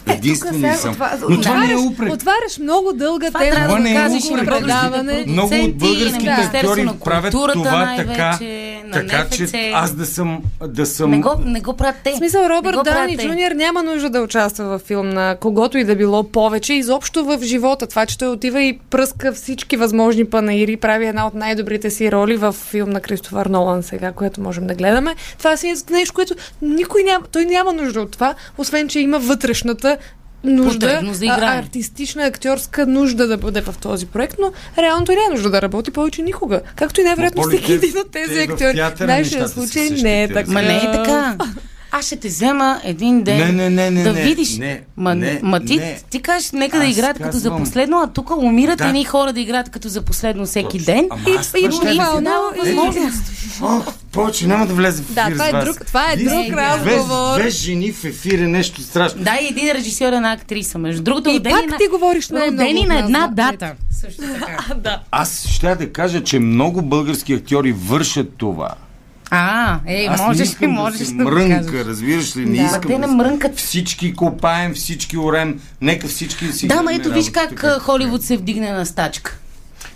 Единствени Тук сега съм. отва- Но това не е отваряш- упрек. Отваряш много дълга Това тема и на на предаване. Много от българските актьори правят това така, на така НФЦ. че аз да съм, да съм Не го, не го правят те. В смисъл, Робърт те. Джуниор няма нужда да участва във филм на когото и да било повече, изобщо в живота. Това, че той отива и пръска всички възможни панаири, прави една от най-добрите си роли в филм на Кристофър Нолан сега, което можем да гледаме. Това си е нещо, което никой няма, той няма нужда от това, освен, че има вътрешната нужда, а, артистична, актьорска нужда да бъде в този проект, но реално той няма нужда да работи повече никога. Както и най-вероятно всеки един от тези те в актьори. театъра Нашия случай не е така. Ма не е така. Аз ще те взема един ден Не, не, не, не, да не, видиш. не, ма, не, ма ти, не. ти кажеш, нека да играят като за последно, а тук умират Да. едни хора да играят като за последно всеки Точно. ден. Ама и, аз и, това дава Е, възможност. О, повече няма да влезе в Да, ефир това с е друг- това е друг разговор. Две, две жени в ефир е нещо страшно. Да, и един режисьор, една актриса. Между другото, И пак на, ти говориш най-много родени на една да, дата. Също така. Аз ще да кажа, че много български актьори вършат това. А, ей, Аз можеш ли, можеш да се да мрънка, кажеш. разбираш ли? Не Да, искам те не да мрънкат. Всички копаем, всички орем. Нека всички си Да, ма ето виж как Холивуд се вдигне на стачка.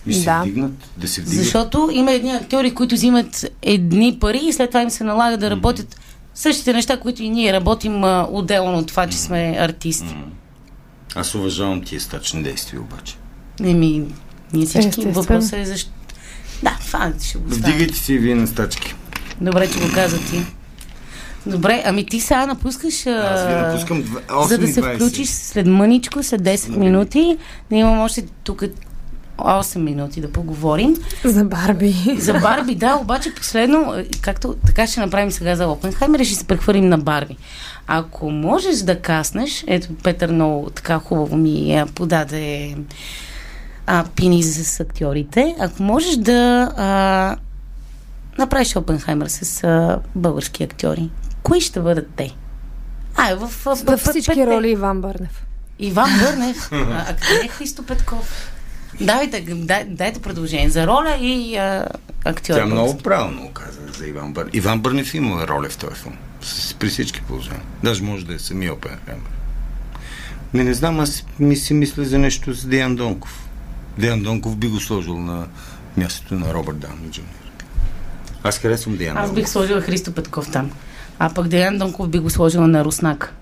И се Да. вдигнат, да се вдигнат. Защото има едни актьори, които взимат едни пари и след това им се налага да работят същите неща, които и ние работим а, отделно от това, че сме артисти. Аз уважавам тия стачни действия обаче. Еми, ние всички въпросът е защо. Да, това ще го. Вдигайте си и вие на стачки. Добре, че го каза ти. Добре, ами ти сега напускаш, а, Аз ви напускам дв- 8 за да се 20. включиш след мъничко, след 10 минути. Да имам още тук 8 минути да поговорим. За Барби. За Барби, да, обаче последно, е, както така ще направим сега за Опенхаймер, ще се прехвърлим на Барби. Ако можеш да каснеш, ето Петър много така хубаво ми е, подаде а, пини с актьорите, ако можеш да а, направиш Опенхаймер с а, български актьори, кои ще бъдат те? А, в, в, в, Във всички петте. роли Иван Бърнев. Иван Бърнев, а, а къде е Христо Петков? Давайте, дай, дайте предложение за роля и а, актьор. Тя много правилно каза за Иван Бърнев. Иван Бърнев има роля в този филм. При всички положения. Даже може да е самия Опенхаймер. Не, не знам, аз ми си мисля за нещо с Деян Донков. Деян Донков би го сложил на мястото на Робърт Дауни Джуниор. Аз харесвам Деян Аз бих сложила Христо Петков там. А пък Деян Донков би го сложила на Руснак.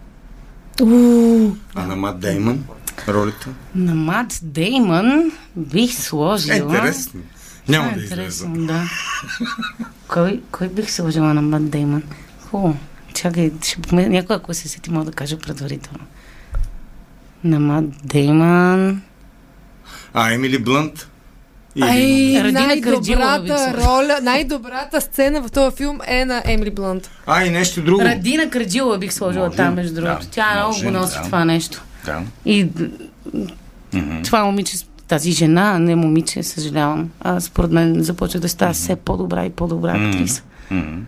А на Мат Деймън ролята? На Мат Деймън бих сложила... Е, интересно. Няма А, да излезе. да. кой, кой бих сложила на Мат Деймън? Хубаво. Чакай, ще. Някой, ако се сети, мога да кажа предварително. На Мат Деймън... А, Емили Блънт? Ай, Радина Караджиева бих най-добрата роля, най-добрата сцена в този филм е на Емили Блънт. А, и нещо друго. Радина Краджилова бих сложила Може, там, между да, другото. Тя много го носи да. това нещо. Да. И Това момиче, тази жена, не момиче, съжалявам, а, според мен започва да става все по-добра и по-добра актриса. Мгм.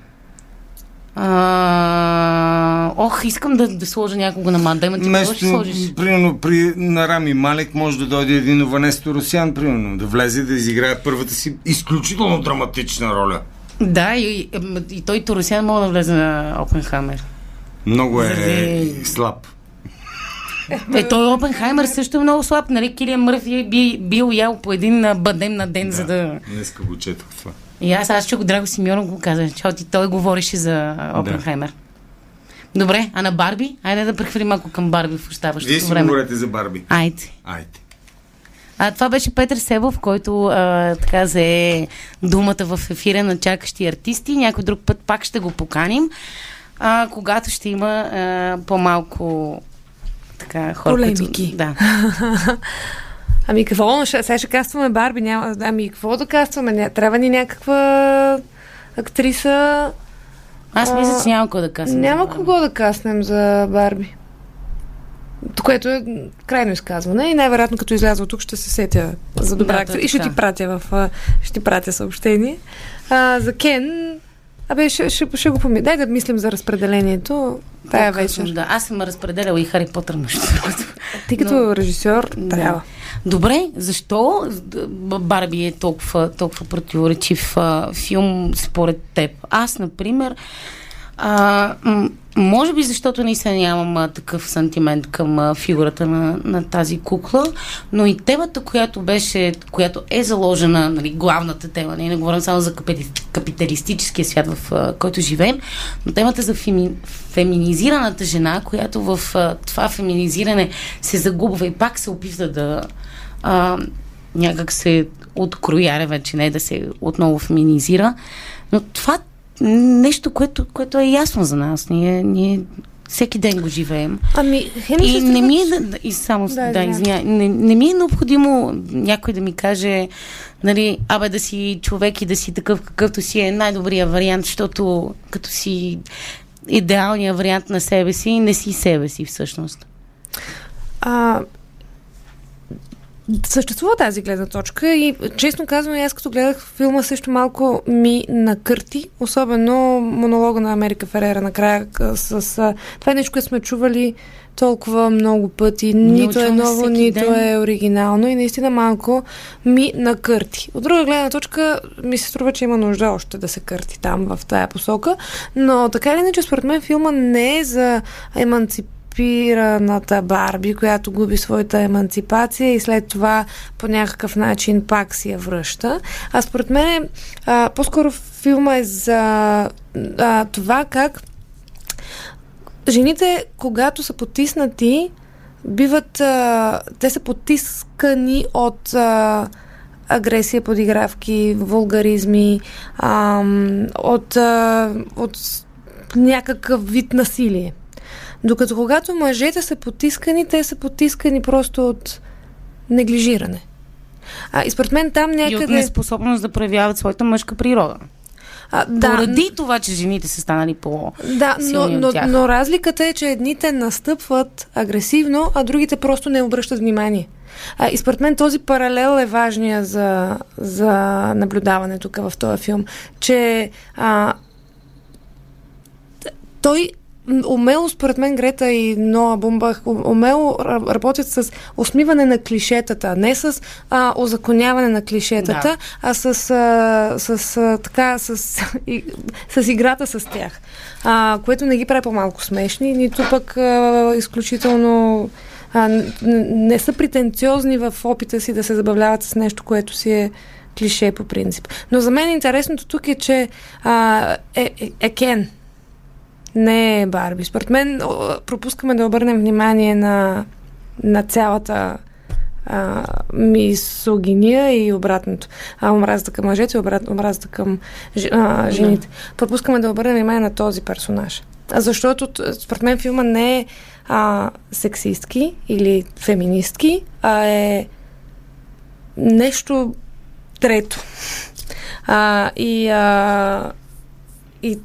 А, ох, искам да, да сложа някого на мандема. Ти какво ще сложиш? примерно, при, на Рами Малек може да дойде един Ванесто Русян, примерно, да влезе да изиграе първата си изключително драматична роля. Да, и, и той Торосян мога да влезе на Опенхаймер. Много е Заради- слаб. Е, той Опенхаймер също е много слаб, нали? Килиан Мърфи е би, бил ял по един а, бадем на ден, за да... Днеска го четох това. И аз, аз чух Драго Симеонов го каза, че ти той говореше за Опенхаймер. Добре, а на Барби? Айде да прехвърлим малко към Барби в Вие оставащото си време. говорите за Барби. Айде. Айде. А, това беше Петър Себов, който а, така зае думата в ефира на чакащи артисти. Някой друг път пак ще го поканим, а, когато ще има а, по-малко така хора, Полемики. Които, да. Ами какво? Сега ще кастваме Барби. Няма... Ами какво да кастваме? Трябва ни някаква актриса. Аз мисля, че няма кой да казвам. Няма кого да каснем за Барби. Което е крайно изказване и най-вероятно като изляза от тук ще се сетя за добра Да, актриса. И ще ти пратя в... Ще ти пратя съобщение. А, за Кен... Абе, ще, ще, ще го помисля. Дай да мислим за разпределението тая По-късно, вечер. Да, аз съм разпределяла и Хари Потър между другото. Ти като режисьор Да. трябва. Добре, защо Барби е толкова, толкова противоречив филм според теб? Аз, например, а, може би защото наистина нямам а, такъв сантимент към а, фигурата на, на тази кукла, но и темата, която беше, която е заложена, нали, главната тема, ние не говорим само за капи- капиталистическия свят, в а, който живеем, но темата за феми, феминизираната жена, която в а, това феминизиране се загубва и пак се опитва да а, някак се открояре вече, не да се отново феминизира. Но това нещо, което, което е ясно за нас. Ние, ние всеки ден го живеем. Ами, И не ми е, да, и само, Да, да, извиня, не, не ми е необходимо някой да ми каже, нали, абе да си човек и да си такъв какъвто си е най-добрия вариант, защото като си идеалният вариант на себе си, не си себе си всъщност. А, съществува тази гледна точка и честно казвам, аз като гледах филма също малко ми накърти, особено монолога на Америка Ферера накрая с... А, това е нещо, което сме чували толкова много пъти. Нито е ново, нито ден. е оригинално и наистина малко ми накърти. От друга гледна точка ми се струва, че има нужда още да се кърти там в тая посока, но така или иначе според мен филма не е за еманципираната Барби, която губи своята еманципация и след това по някакъв начин пак си я връща. А според мен а, по-скоро филма е за а, това как жените, когато са потиснати, биват. А, те са потискани от а, агресия, подигравки, вулгаризми, ам, от, а, от някакъв вид насилие. Докато когато мъжете са потискани, те са потискани просто от неглижиране. А, и според мен там И от някъде... неспособност да проявяват своята мъжка природа. А, Да, Поради това, че жените са станали по... Да, но, но, но разликата е, че едните настъпват агресивно, а другите просто не обръщат внимание. А, и според мен този паралел е важния за, за наблюдаване тук в този филм, че а, той умело, според мен, Грета и Ноа Бумбах умело ра- работят с усмиване на клишетата, не с а, озаконяване на клишетата, Да. а с, а, с а, така, с, и, с играта с тях, а, което не ги прави по-малко смешни, нито пък а, изключително а, не са претенциозни в опита си да се забавляват с нещо, което си е клише по принцип. Но за мен интересното тук е, че а, е, е, е Кен, не е Барби. Според мен пропускаме да обърнем внимание на, на цялата а, мисогиния и обратното. А, омразата към мъжете и обрат, омразата към а, жените. Пропускаме да обърнем внимание на този персонаж. А Защото според мен филма не е а, сексистки или феминистки, а е нещо трето. А, и, а, и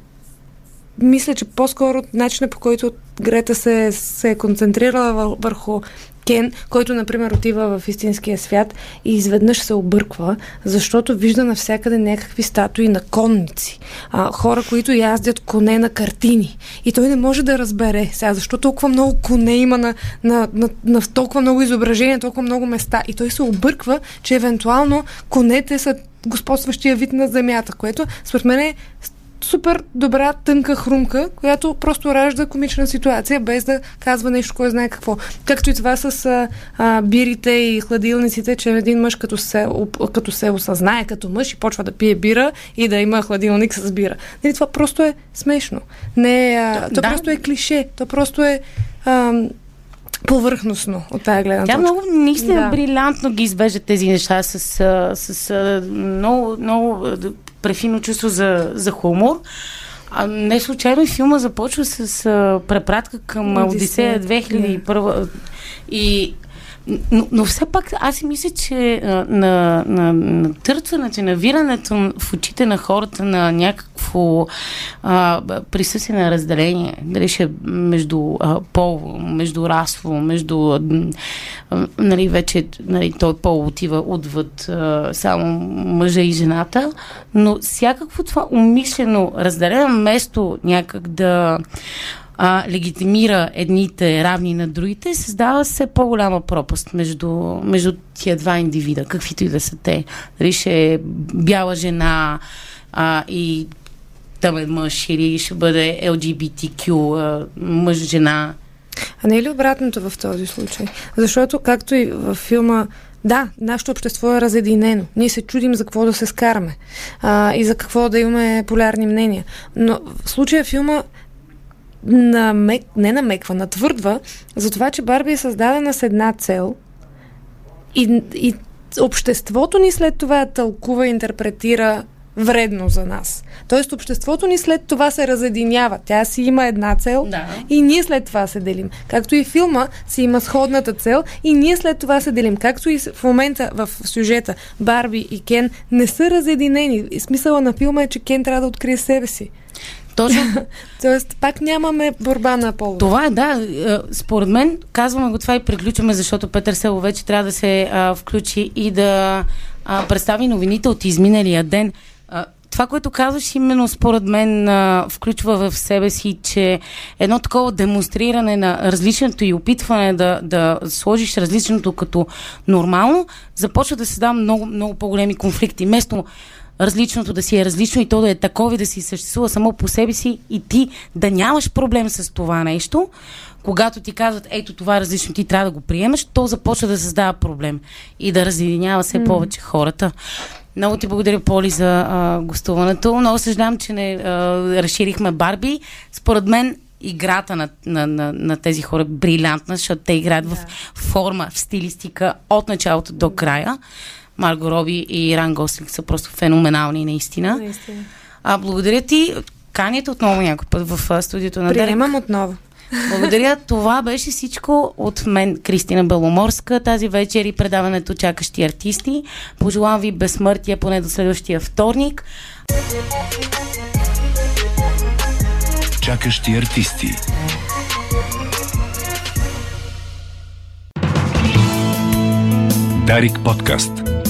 мисля, че по-скоро начинът по който Грета се, се е концентрирала вър- върху Кен, който, например, отива в истинския свят и изведнъж се обърква, защото вижда навсякъде някакви статуи на конници. А, хора, които яздят коне на картини. И той не може да разбере сега, защо толкова много коне има на, на, на, на толкова много изображения, толкова много места. И той се обърква, че евентуално конете са господстващия вид на земята, което според мен е супер добра, тънка хрумка, която просто ражда комична ситуация, без да казва нещо, кой знае какво. Както и това с а, а, бирите и хладилниците, че един мъж като се, като се осъзнае като мъж и почва да пие бира и да има хладилник с бира. Нали, това просто е смешно. Не, а, то да. просто е клише. То просто е... А, повърхностно от тази гледна Тя много наистина да. брилянтно ги извежда тези неща с, с, с много, много префино чувство за, за хумор. А не случайно и филма започва с а, препратка към Одисея 2001 и но, но все пак аз си мисля, че а, на, на, на търцането, навирането в очите на хората на някакво а, присъствие на разделение, дали ще е между а, пол, между расово, между а, нали, вече нали, той пол отива отвъд а, само мъжа и жената, но всякакво това умишлено разделение, вместо някак да а, легитимира едните равни на другите, създава се по-голяма пропаст между, между тия два индивида, каквито и да са те. Дали ще е бяла жена а, и тъмен мъж или ще бъде LGBTQ а, мъж-жена. А не е ли обратното в този случай? Защото, както и във филма да, нашето общество е разединено. Ние се чудим за какво да се скараме а, и за какво да имаме полярни мнения. Но в случая филма намек, не намеква, натвърдва за това, че Барби е създадена с една цел и, и обществото ни след това тълкува и интерпретира вредно за нас. Тоест обществото ни след това се разединява. Тя си има една цел да. и ние след това се делим. Както и филма си има сходната цел и ние след това се делим. Както и в момента в сюжета Барби и Кен не са разединени. Смисъла на филма е, че Кен трябва да открие себе си. Точно. Тоест, пак нямаме борба на пол. Това е, да. Според мен, казваме го това и приключваме, защото Петър Село вече трябва да се а, включи и да а, представи новините от изминалия ден. А, това, което казваш, именно според мен а, включва в себе си, че едно такова демонстриране на различното и опитване да, да сложиш различното като нормално, започва да се дава много, много по-големи конфликти. Место различното да си е различно и то да е такова и да си съществува само по себе си и ти да нямаш проблем с това нещо, когато ти казват, ето това е различно, ти трябва да го приемаш, то започва да създава проблем и да разединява все mm. повече хората. Много ти благодаря, Поли, за а, гостуването. Много съжалявам, че не а, разширихме Барби. Според мен играта на, на, на, на тези хора е брилянтна, защото те играят yeah. в форма, в стилистика от началото до края. Марго Роби и Ран Гослинг са просто феноменални, наистина. наистина. А, благодаря ти. Каните отново някой път в студиото на Дерек. Приемам отново. Благодаря. Това беше всичко от мен, Кристина Беломорска. Тази вечер и предаването Чакащи артисти. Пожелавам ви безсмъртие поне до следващия вторник. Чакащи артисти. Дарик подкаст.